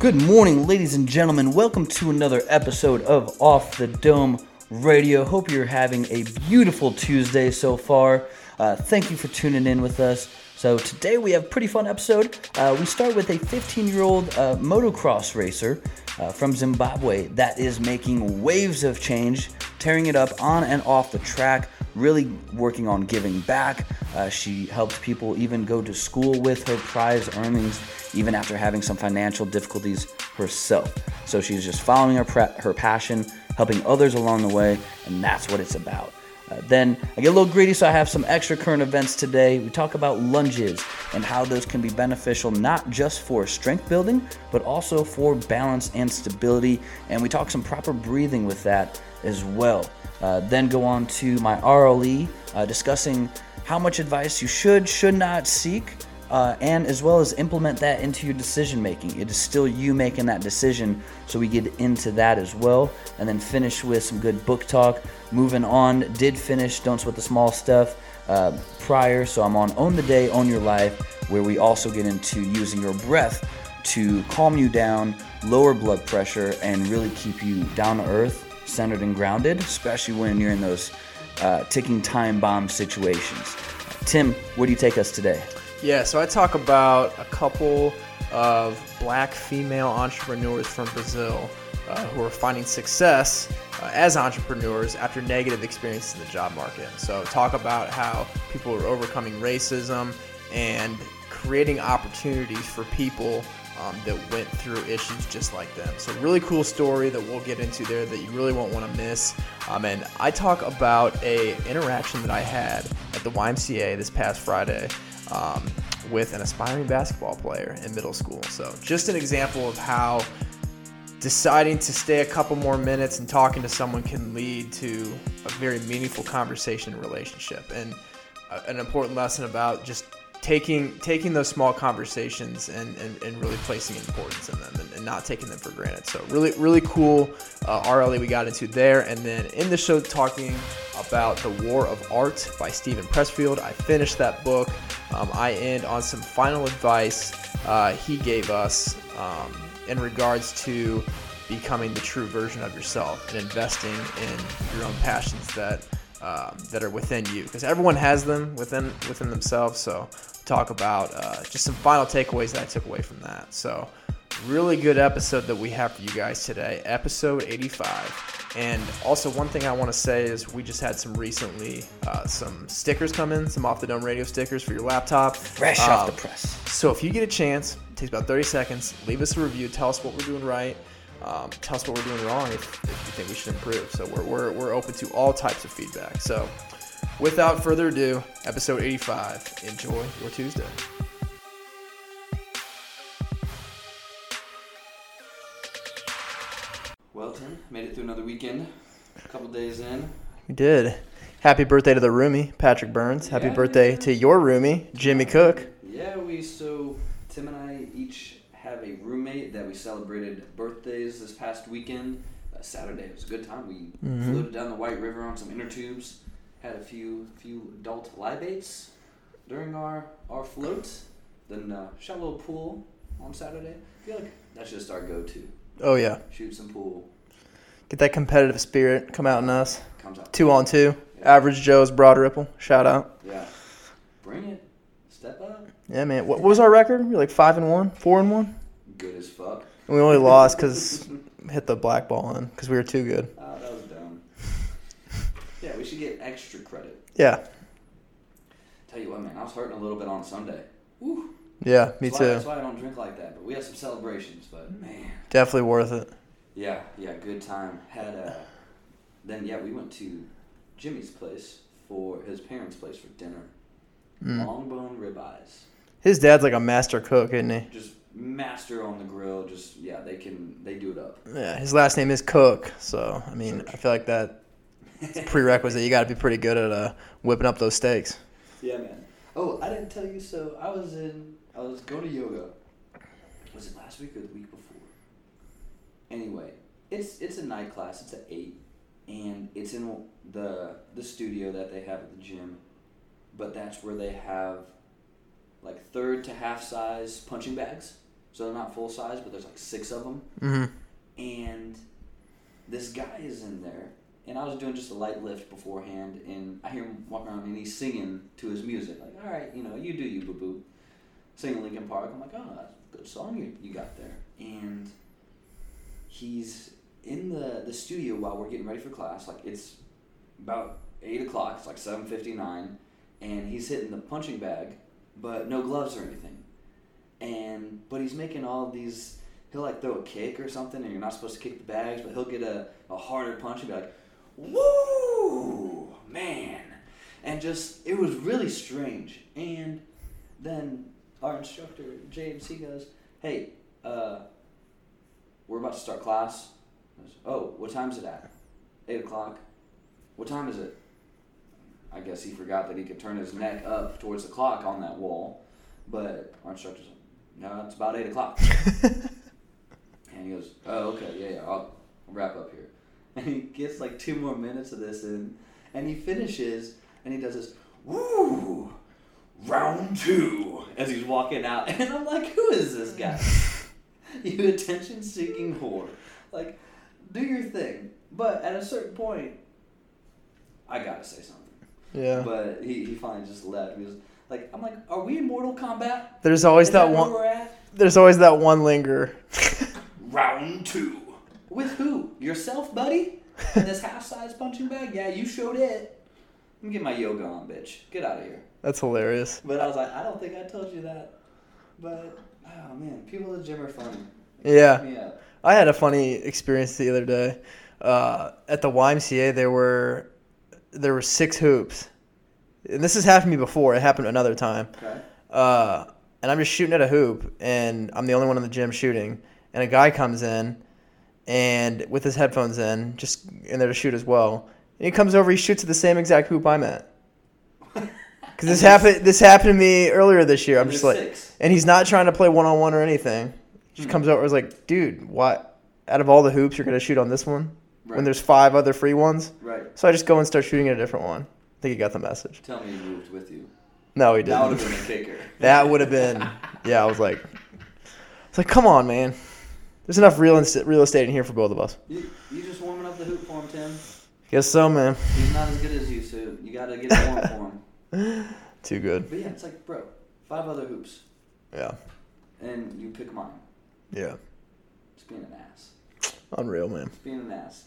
Good morning, ladies and gentlemen. Welcome to another episode of Off the Dome Radio. Hope you're having a beautiful Tuesday so far. Uh, thank you for tuning in with us. So today we have a pretty fun episode. Uh, we start with a 15-year-old uh, motocross racer uh, from Zimbabwe that is making waves of change, tearing it up on and off the track, really working on giving back. Uh, she helps people even go to school with her prize earnings, even after having some financial difficulties herself. So she's just following her, pre- her passion, helping others along the way, and that's what it's about. Uh, then I get a little greedy, so I have some extra current events today. We talk about lunges and how those can be beneficial not just for strength building, but also for balance and stability. And we talk some proper breathing with that as well. Uh, then go on to my RLE, uh, discussing how much advice you should, should not seek. Uh, and as well as implement that into your decision making. It is still you making that decision, so we get into that as well. And then finish with some good book talk. Moving on, did finish Don't Sweat the Small Stuff uh, prior, so I'm on Own the Day, Own Your Life, where we also get into using your breath to calm you down, lower blood pressure, and really keep you down to earth, centered, and grounded, especially when you're in those uh, ticking time bomb situations. Tim, where do you take us today? Yeah, so I talk about a couple of black female entrepreneurs from Brazil uh, who are finding success uh, as entrepreneurs after negative experiences in the job market. So, talk about how people are overcoming racism and creating opportunities for people um, that went through issues just like them. So, really cool story that we'll get into there that you really won't want to miss. Um, and I talk about a interaction that I had at the YMCA this past Friday um, with an aspiring basketball player in middle school. So, just an example of how deciding to stay a couple more minutes and talking to someone can lead to a very meaningful conversation and relationship. And uh, an important lesson about just taking taking those small conversations and, and, and really placing importance in them and, and, not taking them for granted. So really really cool uh, RLE we got into there, and then in the show talking about the War of Art by Steven Pressfield. I finished that book. Um, I end on some final advice uh, he gave us um, in regards to becoming the true version of yourself and investing in your own passions that um, that are within you because everyone has them within within themselves. So talk about uh, just some final takeaways that I took away from that. So really good episode that we have for you guys today, episode 85. And also, one thing I want to say is we just had some recently uh, some stickers come in, some off the dome radio stickers for your laptop. Fresh um, off the press. So if you get a chance, it takes about 30 seconds. Leave us a review. Tell us what we're doing right. Um, tell us what we're doing wrong if, if you think we should improve. So we're, we're, we're open to all types of feedback. So without further ado, episode 85. Enjoy your Tuesday. Well, Tim, made it through another weekend. A couple days in. We did. Happy birthday to the roomie, Patrick Burns. Happy yeah, birthday to your roomie, Jimmy Cook. Yeah, we so Tim and I each have a roommate that we celebrated birthdays this past weekend. Uh, Saturday it was a good time. We mm-hmm. floated down the White River on some inner tubes. Had a few few adult libates during our our float. Then uh, shot a little pool on Saturday. I feel like that's just our go-to. Oh yeah. Shoot some pool. Get that competitive spirit come out in us. Comes out. Two on two. Yeah. Average Joe's Broad Ripple. Shout out. Yeah. Bring it. Step up. Yeah, man. What, what was our record? We are like five and one, four and one. Good as fuck. And we only lost because hit the black ball in because we were too good. Oh, that was dumb. yeah, we should get extra credit. Yeah. Tell you what, man, I was hurting a little bit on Sunday. Woo. Yeah, me that's too. Why, that's why I don't drink like that. But we had some celebrations. But man, definitely worth it. Yeah, yeah, good time. Had a. Then yeah, we went to Jimmy's place for his parents' place for dinner. Mm. Long bone ribeyes. His dad's like a master cook, isn't he? Just master on the grill. Just yeah, they can they do it up. Yeah, his last name is Cook, so I mean, I feel like that prerequisite. You got to be pretty good at uh, whipping up those steaks. Yeah, man. Oh, I didn't tell you. So I was in. I was going to yoga. Was it last week or the week before? Anyway, it's it's a night class. It's at eight, and it's in the the studio that they have at the gym, but that's where they have like third to half size punching bags. so they're not full size, but there's like six of them. Mm-hmm. And this guy is in there, and I was doing just a light lift beforehand, and I hear him walk around, and he's singing to his music, like, "All right, you know, you do you, boo boo." Singing Linkin Park. I'm like, "Oh, that's a good song you, you got there." And he's in the the studio while we're getting ready for class. Like it's about eight o'clock. It's like seven fifty nine, and he's hitting the punching bag, but no gloves or anything. And but he's making all these. He'll like throw a kick or something, and you're not supposed to kick the bags, but he'll get a, a harder punch and be like, "Woo, man!" And just it was really strange. And then our instructor James he goes, "Hey, uh, we're about to start class." Oh, what time's it at? Eight o'clock. What time is it? I guess he forgot that he could turn his neck up towards the clock on that wall. But our instructor's like, no, it's about eight o'clock. and he goes, oh, okay, yeah, yeah, I'll, I'll wrap up here. And he gets like two more minutes of this in, and he finishes, and he does this, woo, round two, as he's walking out. And I'm like, who is this guy? you attention seeking whore. Like, do your thing. But at a certain point, I gotta say something. Yeah. But he, he finally just left. He was like, I'm like, are we in Mortal Kombat? There's always Is that where one. There's always that one linger. Round two. With who? Yourself, buddy? In this half size punching bag? Yeah, you showed it. Let me get my yoga on, bitch. Get out of here. That's hilarious. But I was like, I don't think I told you that. But, oh man, people at the gym are funny. Yeah. Yeah. I had a funny experience the other day. Uh, at the YMCA, there were there were six hoops, and this has happened to me before. It happened another time. Okay. Uh, and I'm just shooting at a hoop, and I'm the only one in the gym shooting. And a guy comes in, and with his headphones in, just in there to shoot as well. And he comes over, he shoots at the same exact hoop I'm at. Because this happened, this happened to me earlier this year. I'm just like, six. and he's not trying to play one on one or anything. Just Hmm. comes over, was like, dude, what? Out of all the hoops, you're gonna shoot on this one Right. when there's five other free ones. Right. So I just go and start shooting at a different one. I think he got the message. Tell me he moved with you. No, he didn't. That would have been a kicker. That would have been, yeah. I was like, it's like, come on, man. There's enough real estate, real estate in here for both of us. You, you just warming up the hoop for him, Tim. Guess so, man. He's not as good as you, so you gotta get it warm for him. Too good. But yeah, it's like, bro, five other hoops, Yeah, and you pick mine. yeah. It's being an ass. Unreal, man. It's being an ass.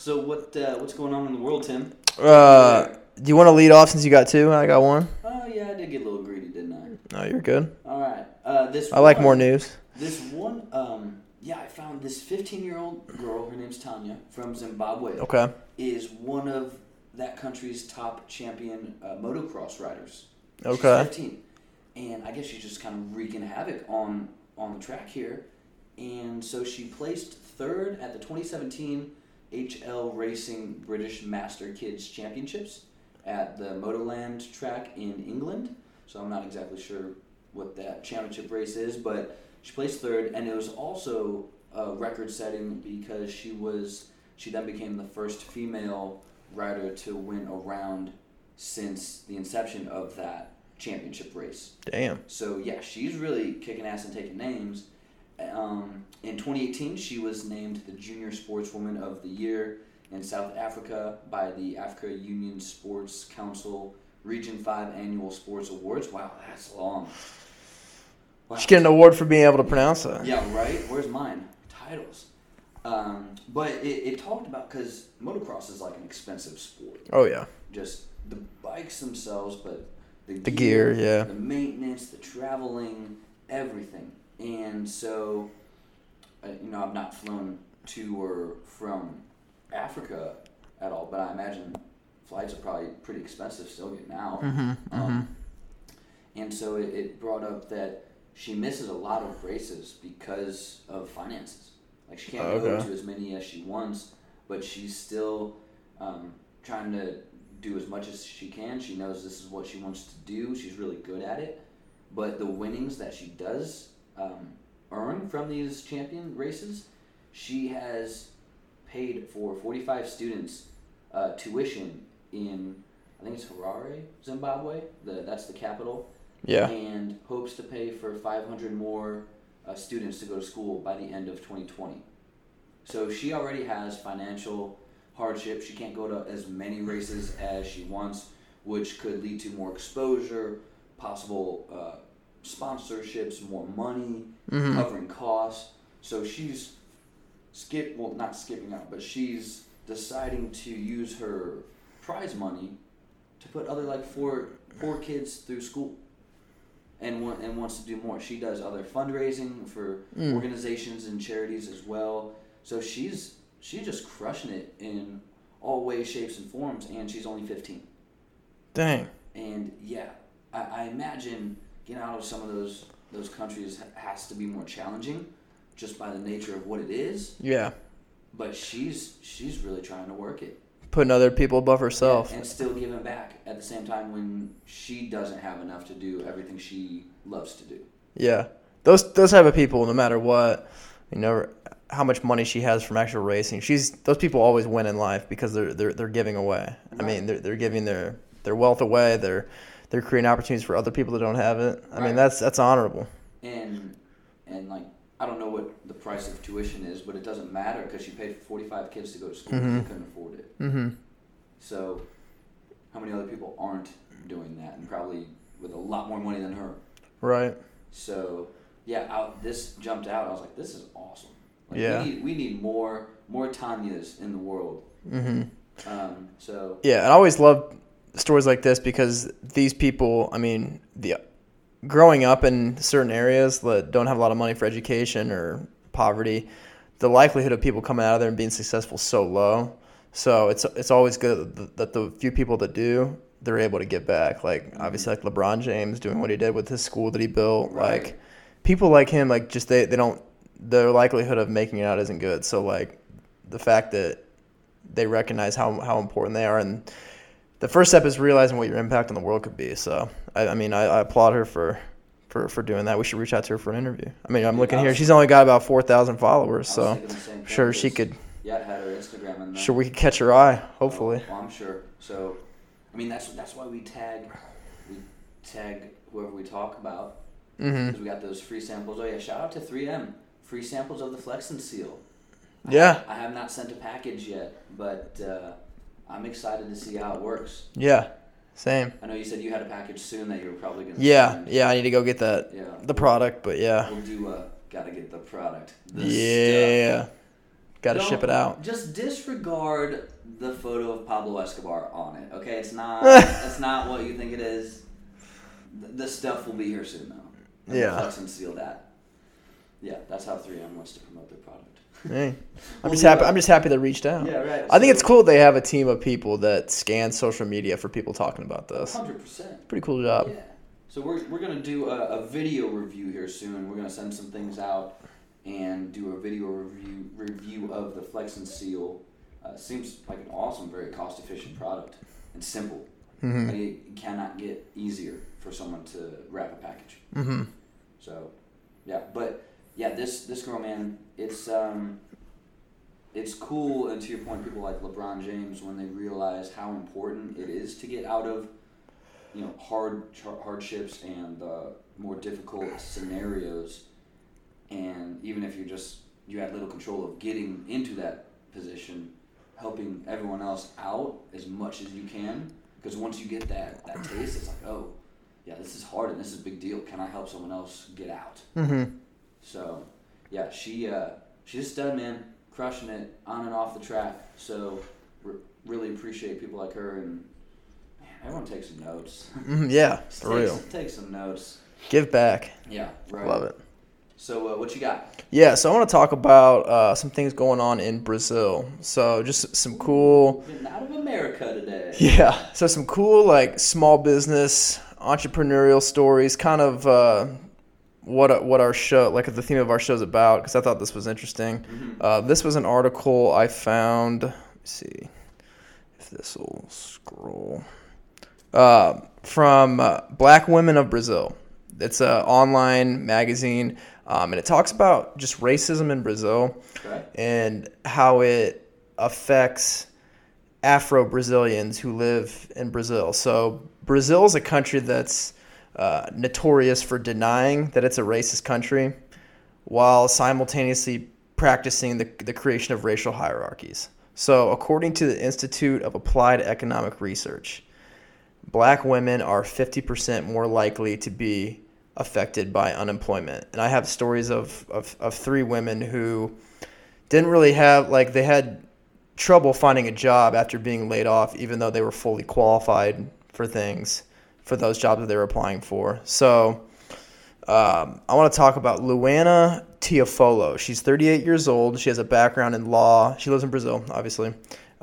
So what uh, what's going on in the world, Tim? Uh, do you want to lead off since you got two? I got one. Oh yeah, I did get a little greedy, didn't I? No, you're good. All right. Uh, this. I like more news. This one, um, yeah, I found this 15-year-old girl. Her name's Tanya from Zimbabwe. Okay. Is one of that country's top champion uh, motocross riders. She's Okay. 15. And I guess she's just kind of wreaking havoc on on the track here. And so she placed third at the 2017 HL Racing British Master Kids Championships at the Motoland track in England. So I'm not exactly sure what that championship race is, but she placed third, and it was also uh, record setting because she was she then became the first female rider to win a round since the inception of that championship race. Damn. So yeah, she's really kicking ass and taking names. Um, in 2018, she was named the Junior Sportswoman of the Year in South Africa by the Africa Union Sports Council Region Five Annual Sports Awards. Wow, that's long. Wow. She get an award for being able to pronounce that. Yeah, right. Where's mine? Titles. Um, but it, it talked about because motocross is like an expensive sport. Oh yeah. Just the bikes themselves, but the, The gear, yeah. the maintenance, the traveling, everything. And so, uh, you know, I've not flown to or from Africa at all, but I imagine flights are probably pretty expensive still getting out. Mm-hmm. Um, and so it, it brought up that she misses a lot of races because of finances. Like she can't go to as many as she wants, but she's still um, trying to do as much as she can. She knows this is what she wants to do. She's really good at it. But the winnings that she does um, earn from these champion races, she has paid for 45 students uh, tuition in, I think it's Harare, Zimbabwe. The, that's the capital Yeah. and hopes to pay for 500 more uh, students to go to school by the end of 2020. So she already has financial hardship. She can't go to as many races as she wants, which could lead to more exposure, possible uh, sponsorships, more money, Mhm. covering costs. So she's skip well not skipping out, but she's deciding to use her prize money to put other like four four kids through school. And want, and wants to do more. She does other fundraising for Mm. organizations and charities as well. So she's she's just crushing it in all ways, shapes, and forms. And she's only fifteen. Dang. And yeah, I, I imagine getting out of some of those those countries has to be more challenging, just by the nature of what it is. Yeah. But she's she's really trying to work it Putting other people above herself. Yeah, and still giving back at the same time when she doesn't have enough to do everything she loves to do. Yeah, those those type of people, no matter what, you know, how much money she has from actual racing, she's those people always win in life because they're they're they're giving away. I mean, they're they're giving their their wealth away. They're they're creating opportunities for other people that don't have it. I Right. mean, that's that's honorable. And and like I don't know what the price of tuition is, but it doesn't matter because she paid for forty five kids to go to school Mhm. and they couldn't afford it. Mm-hmm. So, how many other people aren't doing that, and probably with a lot more money than her? Right. So, yeah, out this jumped out. I was like, this is awesome. Like, Yeah. we need we need more more Tanyas in the world. Mm-hmm. Um, so Yeah, and I always love stories like this because these people, I mean, the growing up in certain areas that don't have a lot of money for education or poverty, the likelihood of people coming out of there and being successful is so low. So it's it's always good that the, few people that do, they're able to give back. Like mm-hmm. obviously, like LeBron James doing what he did with his school that he built. Right. Like people like him, like just they they don't their likelihood of making it out isn't good. So like the fact that they recognize how how important they are and the first step is realizing what your impact on the world could be. So I, I mean I, I applaud her for, for for doing that. We should reach out to her for an interview. I mean I'm looking I here. She's only got about four thousand followers, so sure she could Yeah, had her Instagram and sure we could catch her eye. Hopefully. Well, I'm sure. So, I mean, that's that's why we tag we tag whoever we talk about mm-hmm because we got those free samples. Oh yeah, shout out to 3M, free samples of the Flex and Seal. I- Yeah. I have not sent a package yet, but uh, I'm excited to see how it works. Yeah. Same. I know you said you had a package soon that you were probably gonna. Yeah. send. Yeah. I need to go get that Yeah. the product, but yeah. We'll do. Uh, gotta get the product. The Yeah. stuff. Got to Don't- ship it out. Just disregard the photo of Pablo Escobar on it. Okay, it's not. it's not what you think it is. Th- The stuff will be here soon, though. And Yeah. Flex and seal that. Yeah, that's how 3M wants to promote their product. Hey. I'm just happy. I'm just happy they reached out. Yeah, right. I think it's cool they have a team of people that scan social media for people talking about this. Hundred percent. Pretty cool job. Yeah. So we're, we're gonna do a, a video review here soon. We're gonna send some things out and do a video review review of the Flex and Seal. Uh, seems like an awesome, very cost efficient product and simple. Mm-hmm. Like, it cannot get easier for someone to wrap a package. Mm-hmm. So, yeah, but yeah, this this girl, man, it's um, it's cool. And to your point, people like LeBron James, when they realize how important it is to get out of, you know, hard hardships and uh, more difficult scenarios, and even if you're just you had little control of getting into that position, helping everyone else out as much as you can. Because once you get that that taste, it's like, oh, yeah, this is hard and this is a big deal. Can I help someone else get out? hmm So, yeah, she uh, she's a stud, man, crushing it on and off the track. So, re- really appreciate people like her, and man, everyone takes some notes. hmm Yeah, for take, real. Take some notes. Give back. Yeah, right. Love it. So, uh, what you got? Yeah, so I want to talk about uh, some things going on in Brazil. So just some cool, Getting out of America today. yeah. So some cool like small business entrepreneurial stories, kind of uh, what what our show, like the theme of our show is about. Because I thought this was interesting. Mhm. Uh, this was an article I found. Let me see if this will scroll. Uh, from uh, Black Women of Brazil. It's an online magazine, um, and it talks about just racism in Brazil and how it affects Afro Brazilians who live in Brazil. So, Brazil is a country that's uh, notorious for denying that it's a racist country. while simultaneously practicing the, the creation of racial hierarchies. So, according to the Institute of Applied Economic Research, black women are 50% more likely to be affected by unemployment. And I have stories of, of, of three women who didn't really have, like, they had trouble finding a job after being laid off, even though they were fully qualified for things, for those jobs that they're applying for. So, um, I want to talk about Luana Tiafolo. She's 38 years old. She has a background in law. She lives in Brazil, obviously.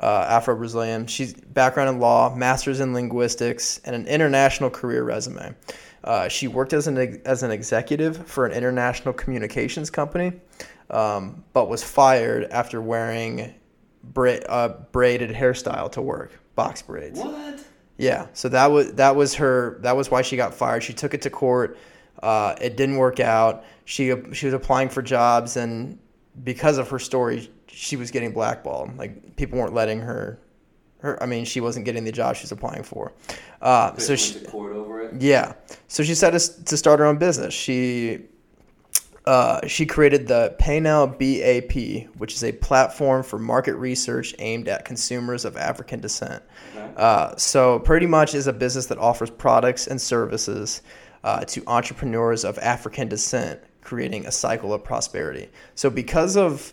Uh, Afro Brazilian. She's background in law, master's in linguistics, and an international career resume. Uh, she worked as an as an executive for an international communications company, um, but was fired after wearing bra- uh, braided hairstyle to work, box braids. What? Yeah, so that was that was her. That was why she got fired. She took it to court. Uh, it didn't work out. She she was applying for jobs, and because of her story, she was getting blackballed. Like people weren't letting her. Her, I mean, she wasn't getting the job she was applying for. Uh, so she, court over it. yeah. So she decided to, to start her own business. She uh, she created the Painel BAP, which is a platform for market research aimed at consumers of African descent. Uh, so pretty much is a business that offers products and services uh, to entrepreneurs of African descent, creating a cycle of prosperity. So because of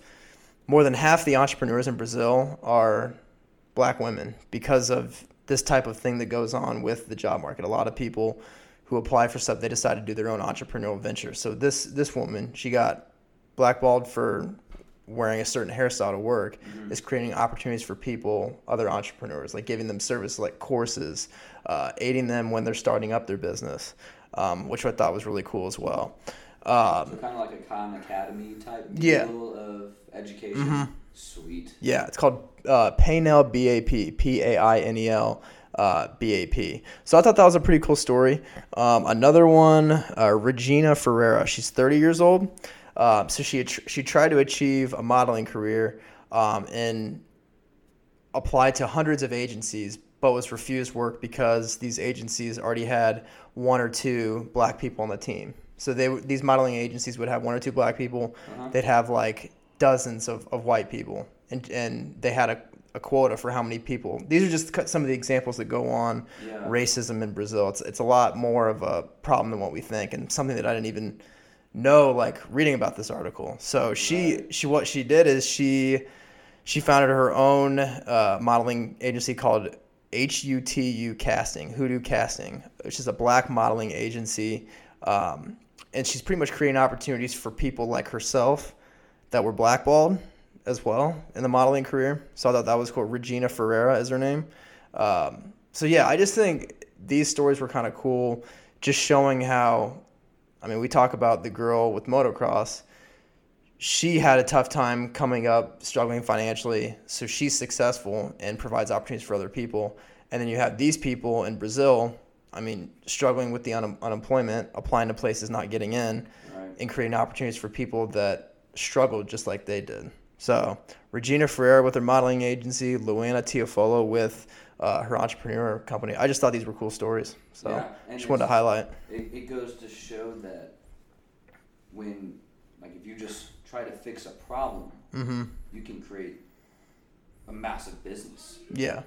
more than half the entrepreneurs in Brazil are black women because of this type of thing that goes on with the job market. A lot of people who apply for stuff, they decide to do their own entrepreneurial venture. So this this woman, she got blackballed for wearing a certain hairstyle to work, is creating opportunities for people, other entrepreneurs, like giving them service like courses, uh, aiding them when they're starting up their business, um, which I thought was really cool as well. Um, So kind of like a Khan Academy type Yeah. deal of education. Sweet. Yeah, it's called uh, Painel BAP, P A I N E L uh, BAP. So I thought that was a pretty cool story. Um, another one, uh, Regina Ferreira. She's 30 years old. Um, so she she tried to achieve a modeling career um, and applied to hundreds of agencies, but was refused work because these agencies already had one or two black people on the team. So they these modeling agencies would have one or two black people. Uh-huh. They'd have like dozens of, of white people, and and they had a, a quota for how many people. These are just some of the examples that go on Yeah. racism in Brazil. It's it's a lot more of a problem than what we think, and something that I didn't even know like reading about this article. So she she what she did is she she founded her own uh, modeling agency called HUTU Casting, Hoodoo Casting, which is a black modeling agency. Um, and she's pretty much creating opportunities for people like herself that were blackballed as well in the modeling career. So I thought that was cool. Regina Ferreira is her name. Um, so yeah, I just think these stories were kind of cool, just showing how. I mean, we talk about the girl with motocross she had a tough time coming up, struggling financially. So she's successful and provides opportunities for other people. And then you have these people in Brazil, I mean, struggling with the un- unemployment, applying to places, not getting in, Right. and creating opportunities for people that struggled just like they did. So Regina Ferreira with her modeling agency, Luana Tiafolo with uh, her entrepreneur company. I just thought these were cool stories. So Yeah, just wanted to highlight. It, it goes to show that when, like, if you just try to fix a problem, Mm-hmm. you can create a massive business. Yeah.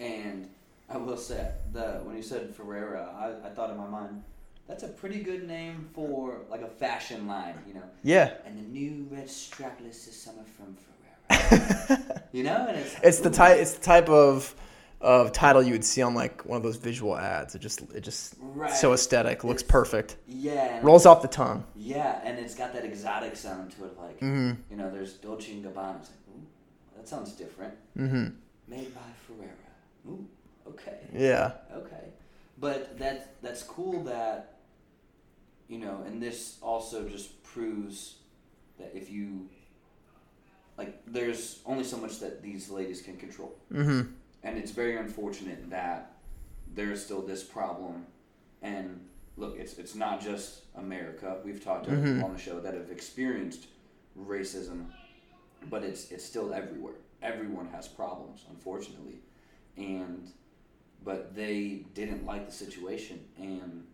And I will say the when you said Ferreira, I, I thought in my mind, that's a pretty good name for like a fashion line, you know. Yeah. And the new red strapless is summer from Ferreira. you know, and it's It's the type. It's the type of of title you would see on like one of those visual ads. It just it just Right. so aesthetic, looks It's- perfect, Yeah. rolls off the tongue. Yeah, and it's got that exotic sound to it. Like Mm-hmm. you know, there's Dolce and Gabbana. It's like, ooh, that sounds different. Mm-hmm. Made by Ferreira. Ooh, okay. Yeah. Okay, but that's that's cool that you know, and this also just proves that if you like, there's only so much that these ladies can control, Mm-hmm. and it's very unfortunate that there's still this problem. And look, it's it's not just America. We've talked to Mhm. on the show that have experienced racism, but it's it's still everywhere. Everyone has problems, unfortunately, and but they didn't like the situation and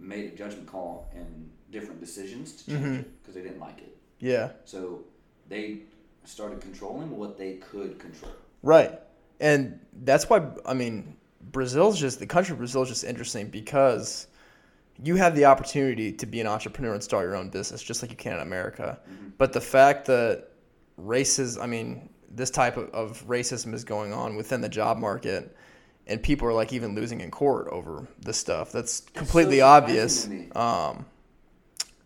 made a judgment call and different decisions to change Mhm. it because they didn't like it. Yeah. So they started controlling what they could control. Right. And that's why I mean Brazil's just the country of Brazil is just interesting because you have the opportunity to be an entrepreneur and start your own business just like you can in America. But the fact that races I mean this type of, of racism is going on within the job market and people are like even losing in court over this stuff. That's completely so obvious. surprising to me. Um,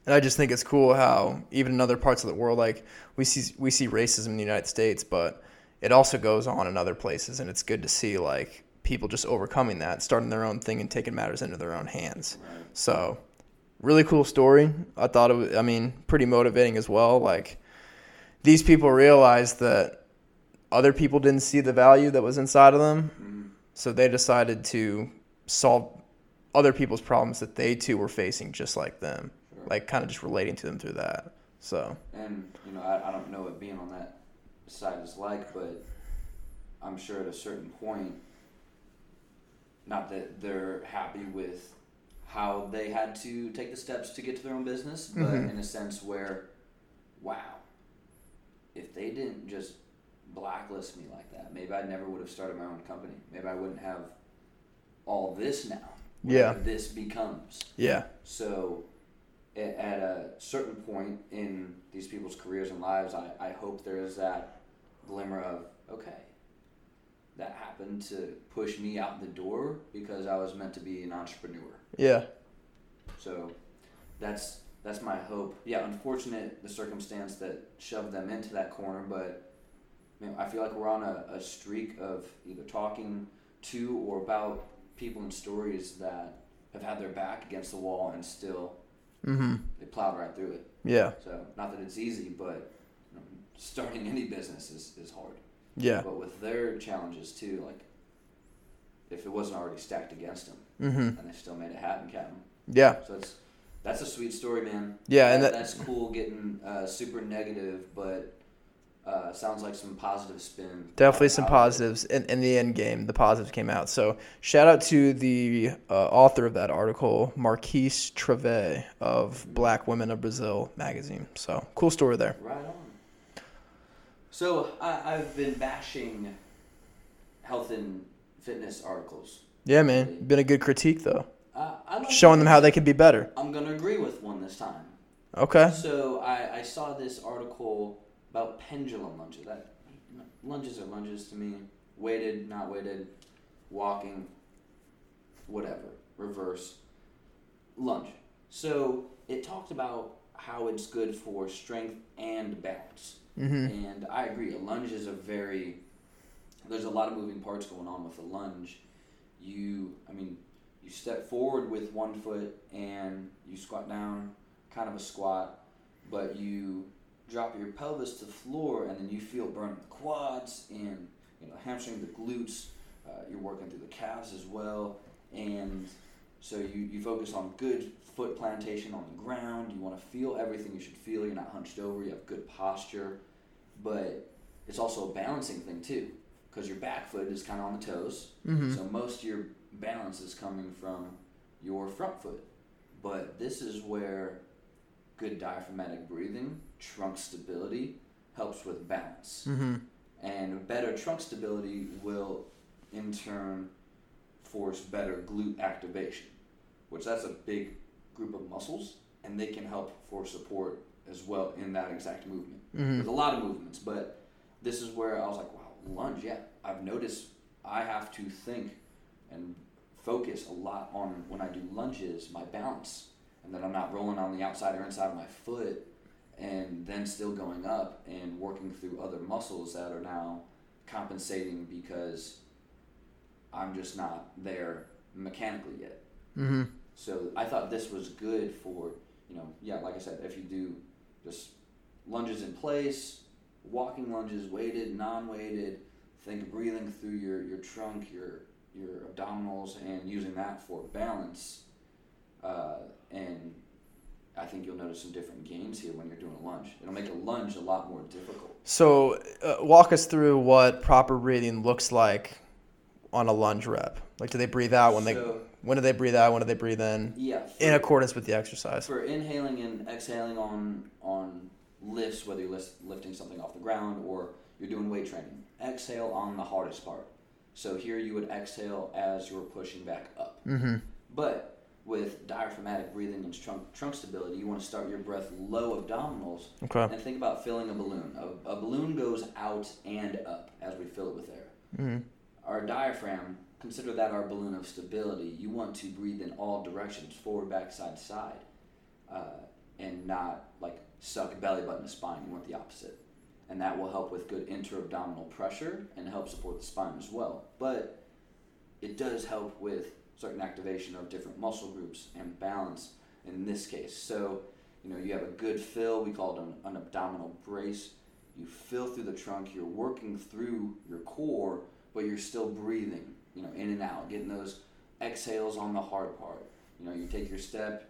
and I just think it's cool how even in other parts of the world, like we see we see racism in the United States, but it also goes on in other places, and it's good to see like people just overcoming that, starting their own thing, and taking matters into their own hands. So, really cool story. I thought it was, I mean, pretty motivating as well. Like these people realized that other people didn't see the value that was inside of them, Mhm. So they decided to solve other people's problems that they too were facing, just like them Sure. like kind of just relating to them through that. So And you know, I, I don't know what being on that side is like, but I'm sure at a certain point, not that they're happy with how they had to take the steps to get to their own business, but Mhm. in a sense where, wow, if they didn't just blacklist me like that, maybe I never would have started my own company. Maybe I wouldn't have all this now. Yeah. This becomes. yeah, So, at a certain point in these people's careers and lives, I, I hope there is that glimmer of, okay, that happened to push me out the door because I was meant to be an entrepreneur. yeah, So, that's that's my hope. Yeah, unfortunate the circumstance that shoved them into that corner, but know, I feel like we're on a, a streak of either talking to or about people and stories that have had their back against the wall and still mm-hmm. they plowed right through it. yeah, So not that it's easy, but you know, starting any business is, is hard. yeah, But with their challenges too, like if it wasn't already stacked against them, mm-hmm. and they still made it happen, Captain. yeah, So it's that's a sweet story, man. yeah, and that, that's cool. Getting uh, super negative, but uh, sounds like some positive spin. definitely some out of it. positives in, in the end game. The positives came out. So shout out to the uh, author of that article, Marques Travae of Black Women of Brazil magazine. So cool story there. Right on. So I, I've been bashing health and fitness articles. Yeah, man, been a good critique though, Uh, showing them how they could be better. I'm gonna agree with one this time. Okay. So I, I saw this article about pendulum lunges. That lunges are lunges to me. Weighted, not weighted, walking, whatever, reverse, lunge. So it talked about how it's good for strength and balance. Mm-hmm. And I agree. A lunge is a very there's a lot of moving parts going on with a lunge. You, I mean, you step forward with one foot and you squat down, kind of a squat, but you drop your pelvis to the floor and then you feel burning the quads and you know hamstring the glutes. Uh, you're working through the calves as well, and so you, you focus on good foot plantation on the ground. You want to feel everything you should feel. You're not hunched over. You have good posture, but it's also a balancing thing too, because your back foot is kind of on the toes. Mm-hmm. So most of your balance is coming from your front foot. But this is where good diaphragmatic breathing, trunk stability helps with balance. Mm-hmm. And better trunk stability will in turn force better glute activation, which that's a big group of muscles and they can help for support as well in that exact movement. Mm-hmm. There's a lot of movements, but this is where I was like, wow, lunge, yeah. I've noticed I have to think and focus a lot on when I do lunges, my balance, and that I'm not rolling on the outside or inside of my foot, and then still going up and working through other muscles that are now compensating because I'm just not there mechanically yet. Mm-hmm. So I thought this was good for, you know, yeah, like I said, if you do just lunges in place, walking lunges, weighted, non-weighted, think of breathing through your, your trunk, your your abdominals, and using that for balance. Uh, and I think you'll notice some different gains here when you're doing a lunge. It'll make a lunge a lot more difficult. So, uh, walk us through what proper breathing looks like on a lunge rep? Like, do they breathe out when they when do they breathe out? When do they breathe in? Yeah. In accordance with the exercise. for inhaling and exhaling on on lifts, whether you're lifting something off the ground or you're doing weight training, exhale on the hardest part. So here you would exhale as you're pushing back up. Mm-hmm. But with diaphragmatic breathing and trunk, trunk stability, you want to start your breath low abdominals Okay. and think about filling a balloon. A, a balloon goes out and up as we fill it with air. Mm-hmm. Our diaphragm, consider that our balloon of stability. You want to breathe in all directions, forward, back, side to side, uh, and not like suck belly button to spine. You want the opposite. And that will help with good intra-abdominal pressure and help support the spine as well. But it does help with certain activation of different muscle groups and balance in this case. So, you know, you have a good fill, we call it an, an abdominal brace. You fill through the trunk, you're working through your core, but you're still breathing, you know, in and out, getting those exhales on the hard part. You know, you take your step,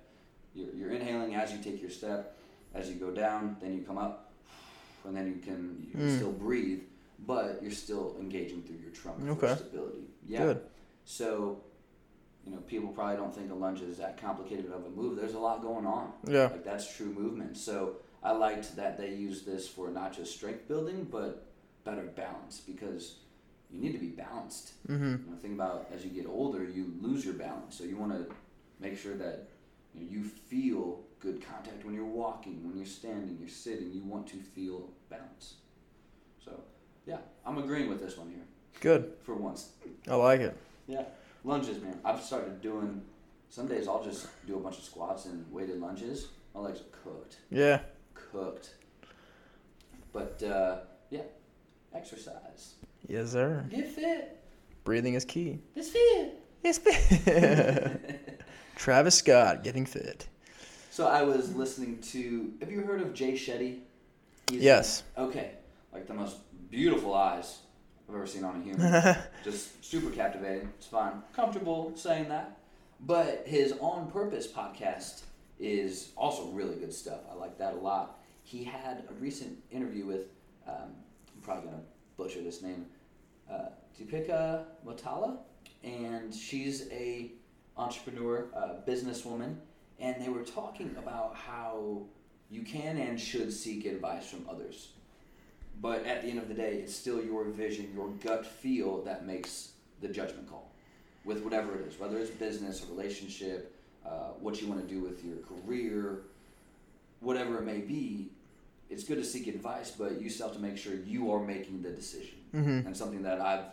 you're, you're inhaling as you take your step, as you go down, then you come up, and then you can you can Mm. still breathe, but you're still engaging through your trunk Okay. for stability. Yeah. Good. So, you know, people probably don't think a lunge is that complicated of a move. There's a lot going on. Yeah. Like that's true movement. So I liked that they used this for not just strength building, but better balance because you need to be balanced. Mm-hmm. You know, think about as you get older, you lose your balance. So you want to make sure that you, know, you feel good contact when you're walking, when you're standing, you're sitting. You want to feel balance. So yeah, I'm agreeing with this one here Good. for once. I like it. Yeah, lunges, man. I've started doing. Some days I'll just do a bunch of squats and weighted lunges. My legs are cooked, Yeah. cooked. But uh, yeah, exercise. Yes, sir. Get fit. Breathing is key. It's fit. Yes. Fit. Travis Scott getting fit. So I was listening to. Have you heard of Jay Shetty? He's- Yes. Okay, like the most beautiful eyes I've ever seen on a human. just super captivating. It's fine. Comfortable saying that. But his On Purpose podcast is also really good stuff. I like that a lot. He had a recent interview with, um, I'm probably going to butcher this name, uh, Deepika Mutyala, and she's a entrepreneur, uh, businesswoman, and they were talking about how you can and should seek advice from others. But at the end of the day, it's still your vision, your gut feel that makes the judgment call with whatever it is, whether it's business, a relationship, uh, what you want to do with your career, whatever it may be. It's good to seek advice, but you still have to make sure you are making the decision. Mm-hmm. And something that I've,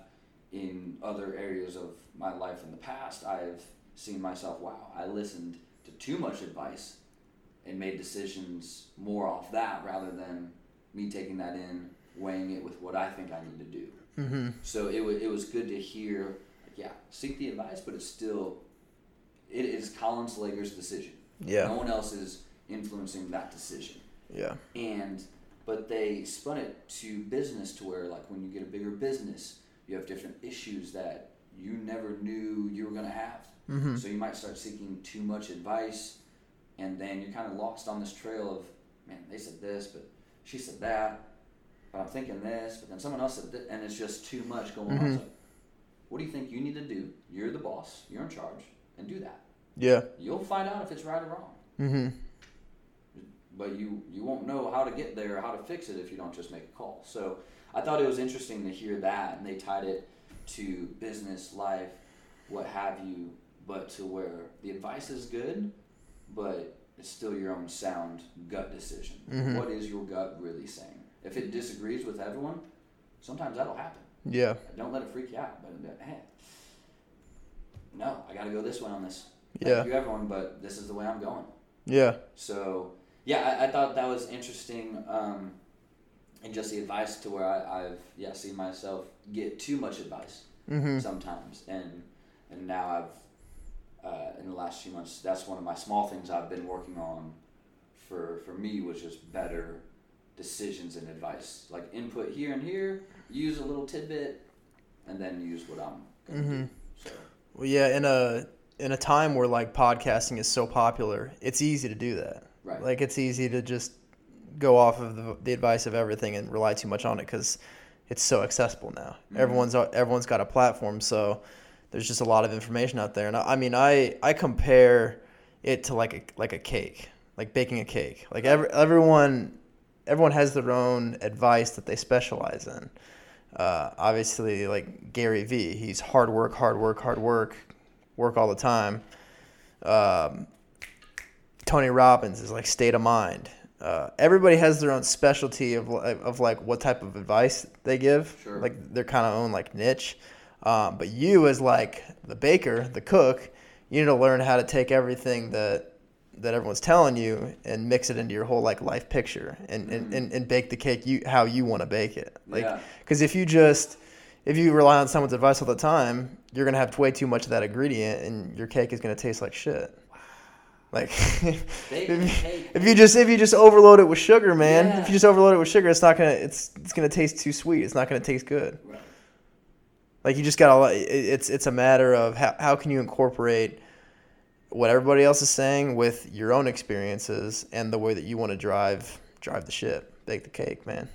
in other areas of my life in the past, I've seen myself, wow, I listened to too much advice and made decisions more off that rather than me taking that in, weighing it with what I think I need to do. Mm-hmm. So it, wa it was good to hear, like, yeah, seek the advice, but it's still, it is Colin Slager's decision. Yeah. No one else is influencing that decision. Yeah. And, but they spun it to business to where, like, when you get a bigger business, you have different issues that you never knew you were going to have. Mm-hmm. So you might start seeking too much advice, and then you're kind of lost on this trail of, man, they said this, but she said that, but I'm thinking this, but then someone else said this, and it's just too much going on. Mhm. It's like, what do you think you need to do? You're the boss, you're in charge, and do that. Yeah. You'll find out if it's right or wrong, Mm-hmm. but you you won't know how to get there or how to fix it if you don't just make a call. So I thought it was interesting to hear that, and they tied it to business, life, what have you, but to where the advice is good, but it's still your own sound gut decision. Mhm. What is your gut really saying? If it disagrees with everyone, sometimes that'll happen. Yeah. Don't let it freak you out. But uh, hey, no, I got to go this way on this. Yeah. You, everyone, but this is the way I'm going. Yeah. So yeah, I, I thought that was interesting, um, and just the advice to where I, I've yeah seen myself get too much advice Mm-hmm. sometimes, and and now I've uh, in the last few months that's one of my small things I've been working on. For for me was just better decisions and advice, like input here and here, use a little tidbit, and then use what I'm gonna Mm-hmm. do. So Well, yeah. In a in a time where like podcasting is so popular, it's easy to do that. right, Like it's easy to just go off of the, the advice of everything and rely too much on it because it's so accessible now. Mhm. Everyone's everyone's got a platform, so there's just a lot of information out there. And I, I mean, I I compare it to like a like a cake, like baking a cake. Like every, everyone everyone has their own advice that they specialize in. Uh, obviously, like Gary Vee, he's hard work, hard work, hard work, work all the time. Um, Tony Robbins is like state of mind. Uh, everybody has their own specialty of, of like what type of advice they give. Sure. Like their kind of own like niche. Um, but you as like the baker, the cook, you need to learn how to take everything that that everyone's telling you and mix it into your whole like life picture and, and, and, and bake the cake you how you want to bake it. Like Yeah. because if you just if you rely on someone's advice all the time, you're gonna have way too much of that ingredient, and your cake is gonna taste like shit. Like if, cake, if you just if you just overload it with sugar, man, Yeah. if you just overload it with sugar, it's not gonna it's it's gonna taste too sweet. It's not gonna taste good. Right. Like you just gotta it- it's it's a matter of how how can you incorporate what everybody else is saying with your own experiences and the way that you want to drive drive the ship, bake the cake, man.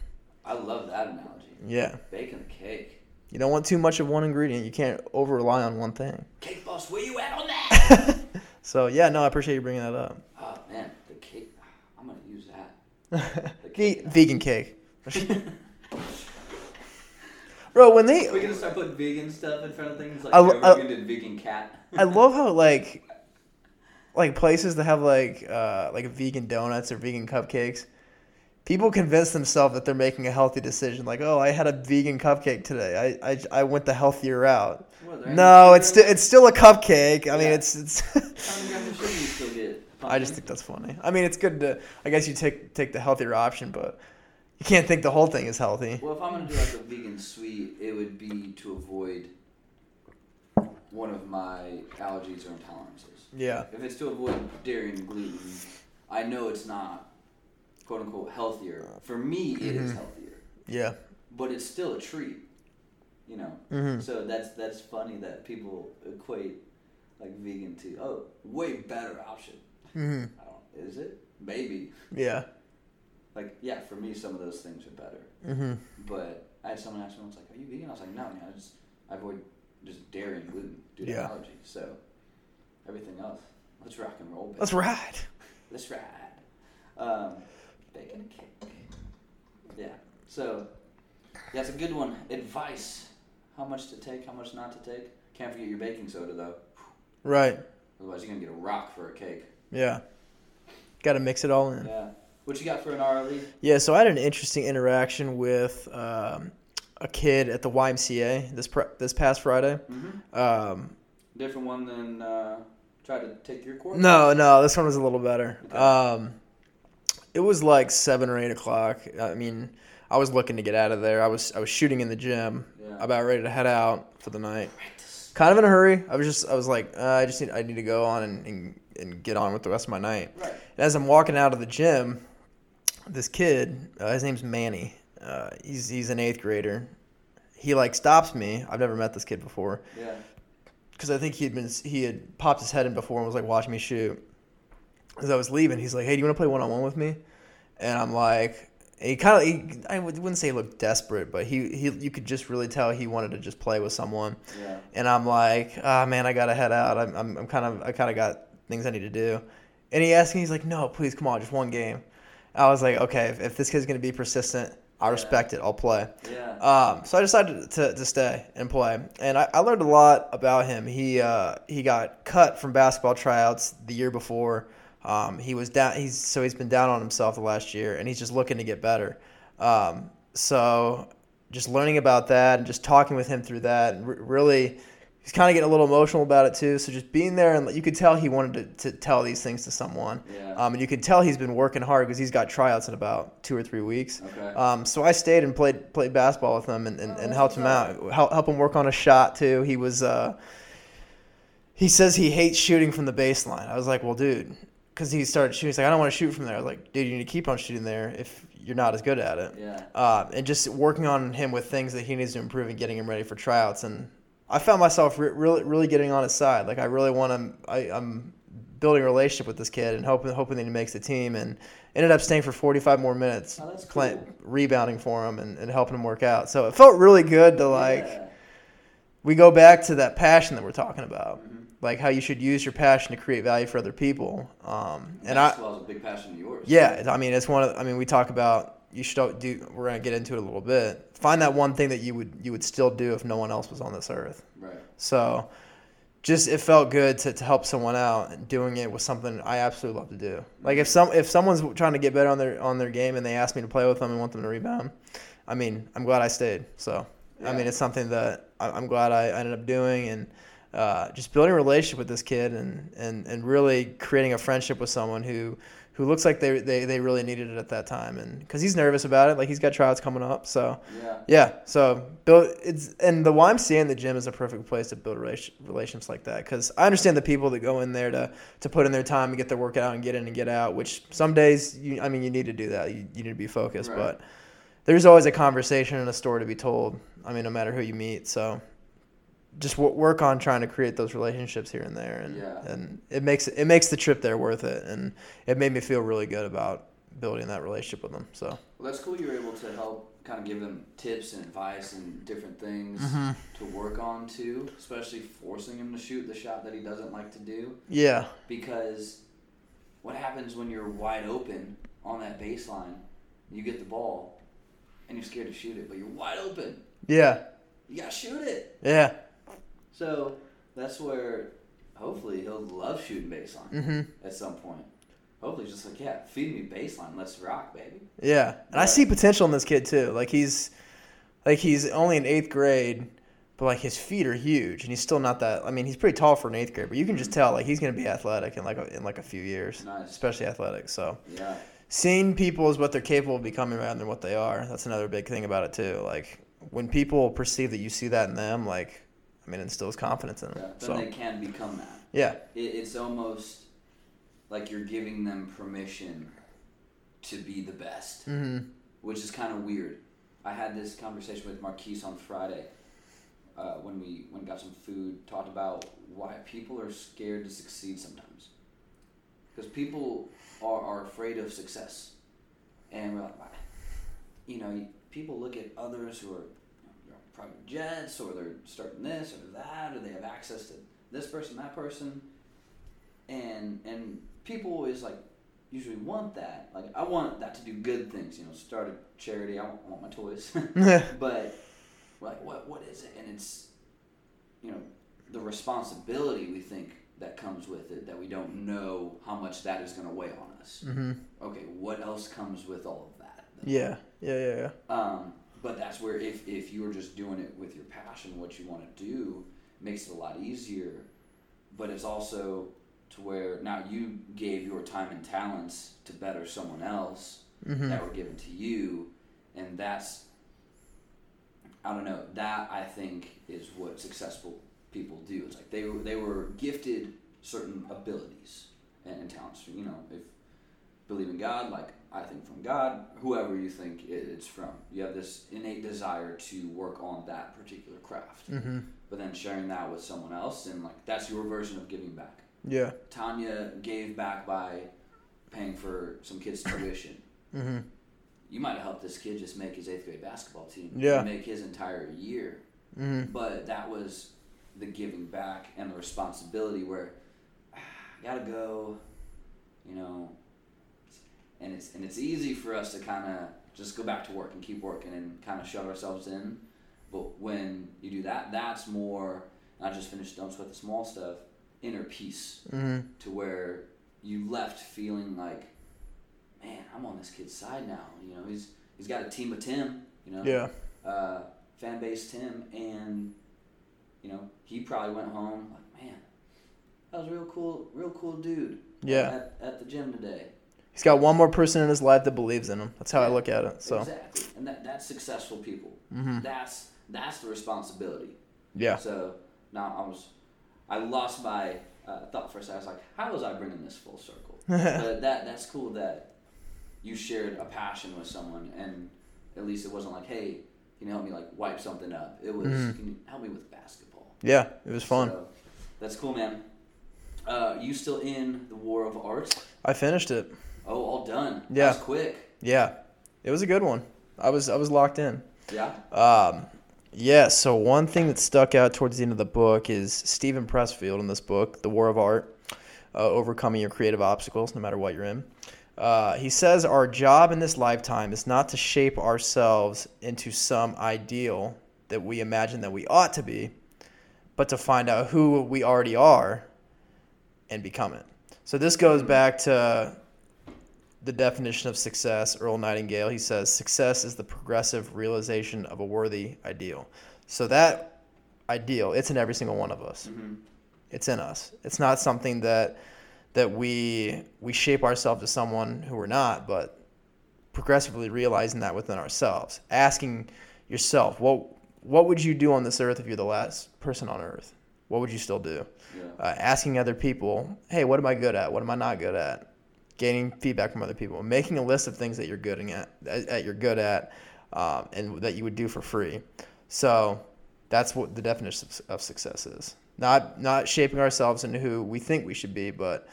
I love that analogy. Yeah. Baking the cake. You don't want too much of one ingredient. You can't over rely on one thing. Cake boss, where you at on that? So yeah, no, I appreciate you bringing that up. oh man, the cake. I'm gonna use that. The cake. vegan cake, bro. When they, We're gonna start putting vegan stuff in front of things like I I- vegan cat. I love how like, like places that have like uh like vegan donuts or vegan cupcakes. People convince themselves that they're making a healthy decision. Like, oh, I had a vegan cupcake today. I I, I went the healthier route. No, it's still it's still a cupcake. I mean, it's it's. How many grams of sugar you still get? I just think that's funny. I mean, it's good to. I guess you take take the healthier option, but you can't think the whole thing is healthy. Well, if I'm gonna do like a vegan sweet, it would be to avoid one of my allergies or intolerances. Yeah. If it's to avoid dairy and gluten, I know it's not quote unquote healthier. For me, it is Mhm. healthier, Yeah. but it's still a treat. You know. hmm So that's that's funny that people equate like vegan to oh way better option. hmm I don't is it maybe Yeah. Like yeah for me some of those things are better. hmm But I had someone ask me, was like, "Are you vegan?" I was like, "No, man. I just I avoid just dairy and gluten due to Yeah. allergies. So everything else, let's rock and roll. Baby. Let's ride. let's ride. Um, bacon and cake. Yeah. So yeah, it's a good one. Advice: How much to take? How much not to take? Can't forget your baking soda though. Right. Otherwise, you're gonna get a rock for a cake. Yeah. Got to mix it all in. Yeah. What you got for an RLE? Yeah. So I had an interesting interaction with um, a kid at the YMCA this pr- this past Friday. Mm-hmm. Um, Different one than uh, try to take your course. no, no, this one was a little better. Okay. Um, it was like seven or eight o'clock. I mean, I was looking to get out of there. I was I was shooting in the gym, Yeah. about ready to head out for the night. Practice. Kind of in a hurry. I was just I was like uh, I just need I need to go on and, and and get on with the rest of my night. Right. And as I'm walking out of the gym, this kid, uh, his name's Manny. Uh, he's he's an eighth grader. He like stops me. I've never met this kid before Yeah. because I think he had been he had popped his head in before and was like watching me shoot. As I was leaving, he's like, "Hey, do you want to play one on one with me?" And I'm like, he kind of he, I wouldn't say he looked desperate, but he he you could just really tell he wanted to just play with someone. Yeah. And I'm like, ah, man, I gotta head out. I'm, I'm, I'm kind of, I kind of got things I need to do. And he asked me, he's like, no, please, come on, just one game. I was like, okay, if, if this kid's gonna be persistent, I Yeah. respect it. I'll play. Yeah. Um, so I decided to, to stay and play, and I, I learned a lot about him. He uh, he got cut from basketball tryouts the year before. Um, he was down. He's so he's been down on himself the last year, and he's just looking to get better. Um, so just learning about that and just talking with him through that, and re- really, he's kind of getting a little emotional about it too. So just being there, and you could tell he wanted to, to tell these things to someone. Yeah. Um, and you can tell he's been working hard because he's got tryouts in about two or three weeks. okay. Um, so I stayed and played played basketball with him and, and, Oh, and helped him out. Help, help him work on a shot too. He was uh, he says he hates shooting from the baseline. I was like, well, dude, because he started shooting. He's like, I don't want to shoot from there. I was like, dude, you need to keep on shooting there if you're not as good at it. yeah. Uh, and just working on him with things that he needs to improve and getting him ready for tryouts. And I found myself re- really really getting on his side. Like I really want him. I, I'm building a relationship with this kid and hoping hoping that he makes the team and ended up staying for 45 more minutes Oh, cool. rebounding for him and, and helping him work out so it felt really good to like Yeah. we go back to that passion that we're talking about Mm-hmm. like how you should use your passion to create value for other people um, and I basketball is a big passion of yours. yeah, I mean, it's one of. I mean, we talk about you should do. We're gonna get into it a little bit. Find that one thing that you would you would still do if no one else was on this earth. Right. So, just it felt good to, to help someone out and doing it was something I absolutely love to do. Like if mm-hmm. some if someone's trying to get better on their on their game and they ask me to play with them and want them to rebound, I mean, I'm glad I stayed. So, I mean, it's something that I- I'm glad I ended up doing and. Uh, just building a relationship with this kid and, and, and really creating a friendship with someone who who looks like they, they, they really needed it at that time. And because he's nervous about it like he's got tryouts coming up so. Yeah. yeah so build it's and the YMCA and the gym is a perfect place to build relation, relationships like that. Because I understand the people that go in there to to put in their time and get their workout and get in and get out which some days you I mean you need to do that. You, you need to be focused Right. but there's always a conversation and a story to be told I mean no matter who you meet so just work on trying to create those relationships here and there and Yeah. and it makes it makes the trip there worth it and it made me feel really good about building that relationship with them so Well, that's cool. You were able to help kind of give them tips and advice and different things Mm-hmm. to work on too, especially forcing him to shoot the shot that he doesn't like to do. yeah Because what happens when you're wide open on that baseline? You get the ball and you're scared to shoot it, but you're wide open. yeah You gotta shoot it. yeah So that's where hopefully he'll love shooting baseline hmm at some point. Hopefully, he's just like, yeah, feed me baseline, let's rock, baby. Yeah, and I see potential in this kid too. Like he's, like he's only in eighth grade, but like his feet are huge, and he's still not that. I mean, he's pretty tall for an eighth grade, but you can just tell like he's gonna be athletic in like a, in like a few years, Nice. especially athletic. So Yeah. seeing people as what they're capable of becoming rather than what they are, that's another big thing about it too. Like when people perceive that you see that in them, like I mean, instills confidence in them. yeah. So they can become that. yeah, It, it's almost like you're giving them permission to be the best, hmm which is kind of weird. I had this conversation with Marques on Friday uh, when we went and got some food. Talked about why people are scared to succeed sometimes, because people are, are afraid of success, and we're like, you know, people look at others who are private jets, or they're starting this or that, or they have access to this person, that person, and and people always like usually want that. Like I want that to do good things, you know, start a charity. I want, I want my toys, but like, what what is it? And it's you know the responsibility we think that comes with it that we don't know how much that is going to weigh on us. hmm Okay, what else comes with all of that? yeah, yeah, yeah, yeah. Um, but that's where if, if you were just doing it with your passion, what you want to do, makes it a lot easier. But it's also to where now you gave your time and talents to better someone else hmm that were given to you, and that's I don't know that I think is what successful people do. It's like they were they were gifted certain abilities and, and talents. You know, if believe in God, like I think from God, whoever you think it's from, you have this innate desire to work on that particular craft. hmm But then sharing that with someone else, and like that's your version of giving back. Yeah. Tanya gave back by paying for some kids' tuition. hmm You might have helped this kid just make his eighth grade basketball team. Yeah. Make his entire year. hmm But that was the giving back and the responsibility where ah, I gotta go, you know. And it's and it's easy for us to kind of just go back to work and keep working and kind of shut ourselves in. But when you do that, that's more not just finish don't sweat the small stuff, inner peace hmm to where you left feeling like, man, I'm on this kid's side now. You know, he's he's got a team of Tim. You know, Yeah. uh, fan base Tim, and you know he probably went home like, man, that was a real cool, real cool dude. Yeah. At, at the gym today. He's got one more person in his life that believes in him. That's how I look at it. So, exactly, and that that's successful people. Mhm. That's that's the responsibility. yeah. So now I was, I lost my uh, thought for a second. I was like, how was I bringing this full circle? but that that's cool that you shared a passion with someone, and at least it wasn't like, hey, can you help me like wipe something up? It was, Mhm. can you help me with basketball? Yeah. It was fun. So, that's cool, man. Uh, you still in the War of Art? I finished it. Oh, all done. Yeah. That was quick. Yeah, it was a good one. I was I was locked in. Yeah. Um, yeah. So one thing that stuck out towards the end of the book is Steven Pressfield in this book, The War of Art, uh, overcoming your creative obstacles, no matter what you're in. Uh, he says our job in this lifetime is not to shape ourselves into some ideal that we imagine that we ought to be, but to find out who we already are and become it. So this goes back to the definition of success, Earl Nightingale. He says success is the progressive realization of a worthy ideal. So that ideal, it's in every single one of us. It's in us. It's not something that that we we shape ourselves to someone who we're not, but progressively realizing that within ourselves. Asking yourself, what what would you do on this earth if you're the last person on earth? What would you still do? Yeah. uh, asking other people, hey, what am I good at? What am I not good at? Gaining feedback from other people, making a list of things that you're good at, that you're good at, um, and that you would do for free. So that's what the definition of, success is. Not not shaping ourselves into who we think we should be, but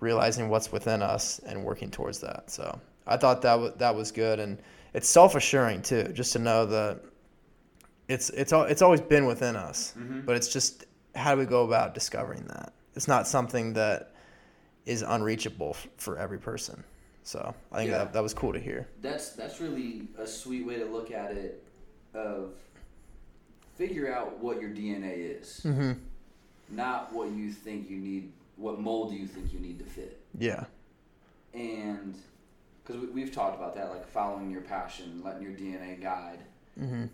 realizing what's within us and working towards that. So I thought that was that was good, and it's self assuring too, just to know that it's it's it's always been within us, but it's just how do we go about discovering that? It's not something that is unreachable f- for every person. So I think Yeah. that that was cool to hear. That's that's really a sweet way to look at it. Of figure out what your DNA is, Mm-hmm. not what you think you need. What mold do you think you need to fit? Yeah. And because we, we've talked about that, like following your passion, letting your DNA guide Mm-hmm.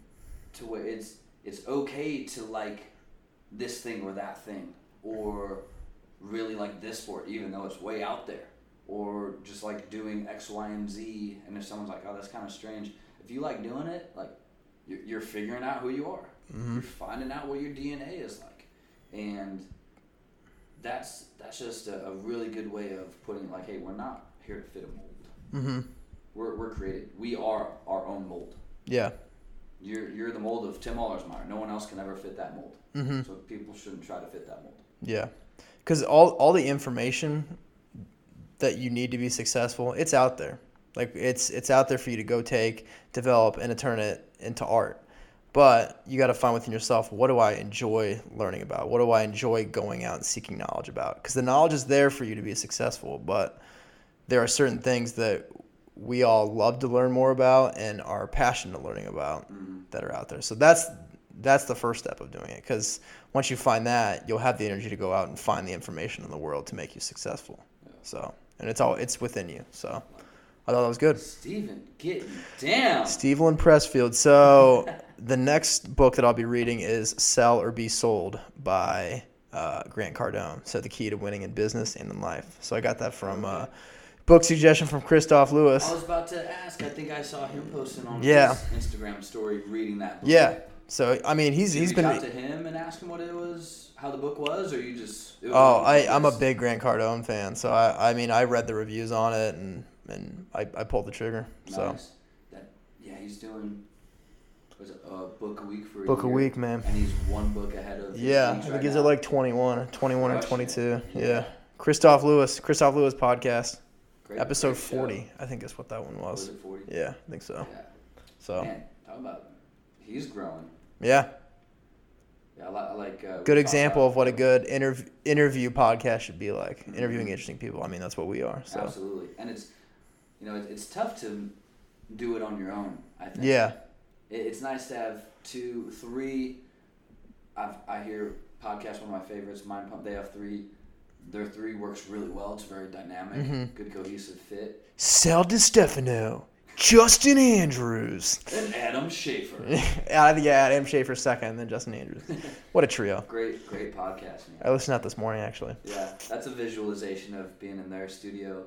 to where it's it's okay to like this thing or that thing, or really like this sport, even though it's way out there, or just like doing X, Y, and Z. And if someone's like, "Oh, that's kind of strange," if you like doing it, like you're, you're figuring out who you are. Mm-hmm. You're finding out what your DNA is like, and that's that's just a, a really good way of putting it, like, "Hey, we're not here to fit a mold. Mm-hmm. We're we're created. We are our own mold." Yeah. You're you're the mold of Tim Allersmeyer. No one else can ever fit that mold. Mm-hmm. So people shouldn't try to fit that mold. Yeah. Because all all the information that you need to be successful, it's out there. Like it's it's out there for you to go take, develop, and to turn it into art. But you got to find within yourself what do I enjoy learning about? What do I enjoy going out and seeking knowledge about? Because the knowledge is there for you to be successful, but there are certain things that we all love to learn more about and are passionate learning about mm-hmm. that are out there. So that's that's the first step of doing it because once you find that, you'll have the energy to go out and find the information in the world to make you successful. So and it's all it's within you. So I thought that was good. Steven, getting down. Steven Pressfield. So the next book that I'll be reading is Sell or Be Sold by uh, Grant Cardone. So the key to winning in business and in life. So I got that from uh, book suggestion from Christoph Lewis. I was about to ask. I think I saw him posting on Yeah. his Instagram story reading that. Book. Yeah. So I mean he's Did he's been out to him and ask him what it was, how the book was, or you just? It was Oh, I I'm a big Grant Cardone fan, so I, I mean I read the reviews on it and and I, I pulled the trigger. So That yeah, he's doing. Was it a book a week for a book a week, man. And he's one book ahead of. Yeah, I think right he's at like 21, 21 or 22. it. Yeah. Christoph Lewis, Christoph Lewis podcast, Great- episode great show. 40. I think is what that one Was was. forty? Yeah, I think so. Yeah. So Man, talk about he's growing. yeah, Yeah, I, li- I like. Uh, good example of what a good interview interview podcast should be like. Interviewing interesting people. I mean, that's what we are. So Absolutely, and it's you know it, it's tough to do it on your own. I think. yeah, It, it's nice to have two, three. I've, I hear podcasts one of my favorites. Mind Pump. They have three. Their three works really well. It's very dynamic, Mm-hmm. good cohesive fit. Sal DiStefano, Justin Andrews. And Adam Schafer. Yeah, Adam Schafer second, and then Justin Andrews. What a trio! great, great podcast. Man. I listened to that this morning actually. Yeah, that's a visualization of being in their studio,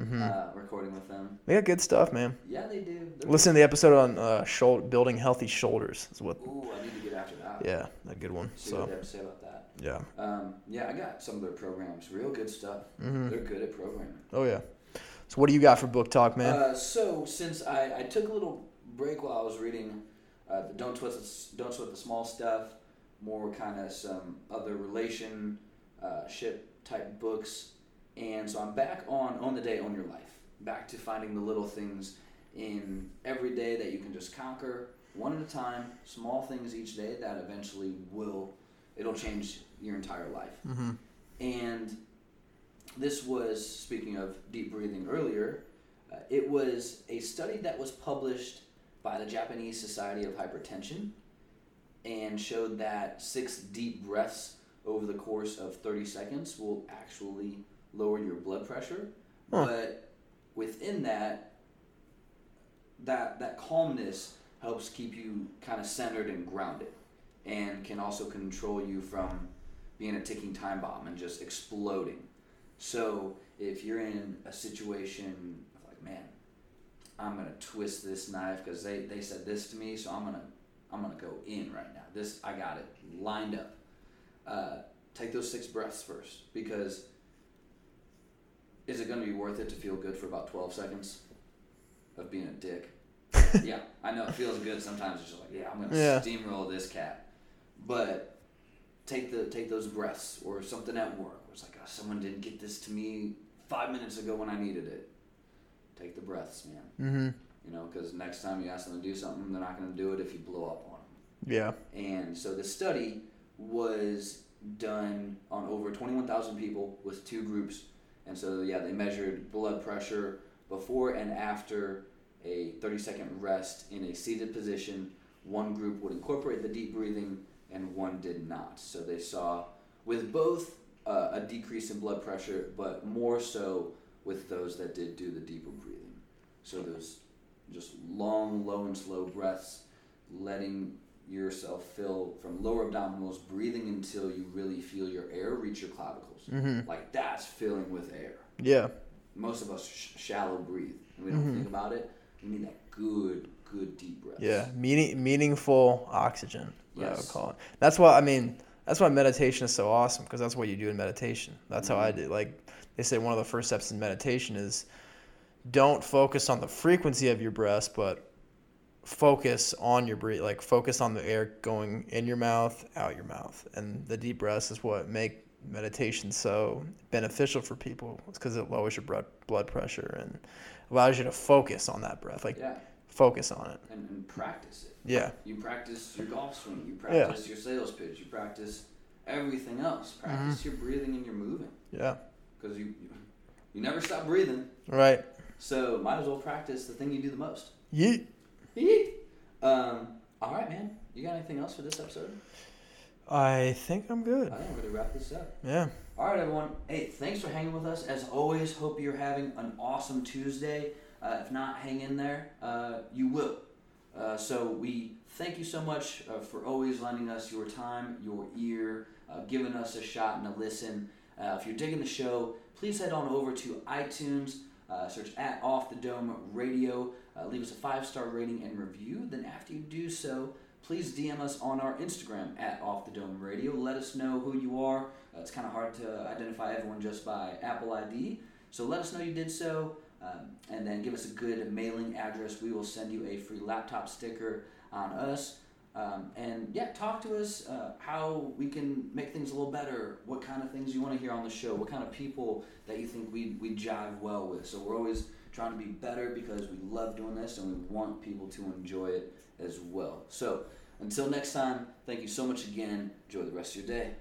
Mm-hmm. uh, recording with them. They got good stuff, man. Yeah, they do. They're- Listen to the episode on uh, building healthy shoulders. Is what? Ooh, I need to get after that. Yeah, a good one. See what So they have to say about that. yeah. Um, yeah, I got some of their programs. Real good stuff. Mhm. They're good at programming. Oh yeah. So what do you got for book talk, man? Uh, so since I, I took a little break while I was reading, uh, the don't sweat the, don't sweat the small stuff, more kind of some other relation uh, ship type books, and so I'm back on Own the Day, Own Your Life. Back to finding the little things in every day that you can just conquer one at a time, small things each day that eventually will, it'll change your entire life. Mm-hmm. And this was, speaking of deep breathing earlier, uh, it was a study that was published by the Japanese Society of Hypertension and showed that six deep breaths over the course of 30 seconds will actually lower your blood pressure. Huh. But within that, that that calmness helps keep you kind of centered and grounded and can also control you from being a ticking time bomb and just exploding. So if you're in a situation of like, man, I'm gonna twist this knife because they, they said this to me, so I'm gonna I'm gonna go in right now. This I got it lined up. Uh, take those six breaths first because is it gonna be worth it to feel good for about 12 seconds of being a dick? yeah, I know it feels good sometimes. It's just like, yeah, I'm gonna Yeah. steamroll this cat, but take the take those breaths or something at work it's like, oh, someone didn't get this to me five minutes ago when I needed it. Take the breaths, man. Mm-hmm. You know, because next time you ask them to do something, they're not going to do it if you blow up on them. Yeah. And so the study was done on over 21,000 people with two groups. And so, yeah, they measured blood pressure before and after a 30 second rest in a seated position. One group would incorporate the deep breathing and one did not. So they saw with both uh, a decrease in blood pressure, but more so with those that did do the deeper breathing. So those just long, low, and slow breaths, letting yourself fill from lower abdominals, breathing until you really feel your air reach your clavicles. Mm-hmm. Like that's filling with air. Yeah. Most of us sh- shallow breathe. And we don't Mhm. think about it. We need that good, good deep breath. Yeah. Meaning, meaningful oxygen. What I would Yes. call it. That's why I mean. That's why meditation is so awesome because that's what you do in meditation. That's how I Mm-hmm. do. Like they say, one of the first steps in meditation is don't focus on the frequency of your breath, but focus on your breath. Like focus on the air going in your mouth, out your mouth, and the deep breaths is what make meditation so beneficial for people. It's because it lowers your blood blood pressure and allows you to focus on that breath. Like Yeah. Focus on it. And, and practice it. Yeah. You practice your golf swing. You Yeah. your sales pitch. You practice everything else. Practice Mm-hmm. your breathing and your moving. Yeah. Because you, you, never stop breathing. Right. So might as well practice the thing you do the most. Yeet. Yeet. Um, all right, man. You got anything else for this episode? I think I'm good. I think we're gonna wrap this up. Yeah. All right, everyone. Hey, thanks for hanging with us. As always, hope you're having an awesome Tuesday. Uh, if not, hang in there. Uh, you will. Uh, so we thank you so much uh, for always lending us your time, your ear, uh, giving us a shot and a listen. Uh, if you're digging the show, please head on over to iTunes, search at Off the Dome Radio, leave us a five star rating and review. Then after you do so, please DM us on our Instagram at Off the Dome Radio. Let us know who you are. It's kind of hard to identify everyone just by Apple ID. So let us know you did so, um, and then give us a good mailing address. We will send you a free laptop sticker on us. Um, and yeah, talk to us uh, how we can make things a little better. What kind of things you want to hear on the show? What kind of people that you think we we jive well with? So we're always trying to be better because we love doing this and we want people to enjoy it as well. So until next time, thank you so much again. Enjoy the rest of your day.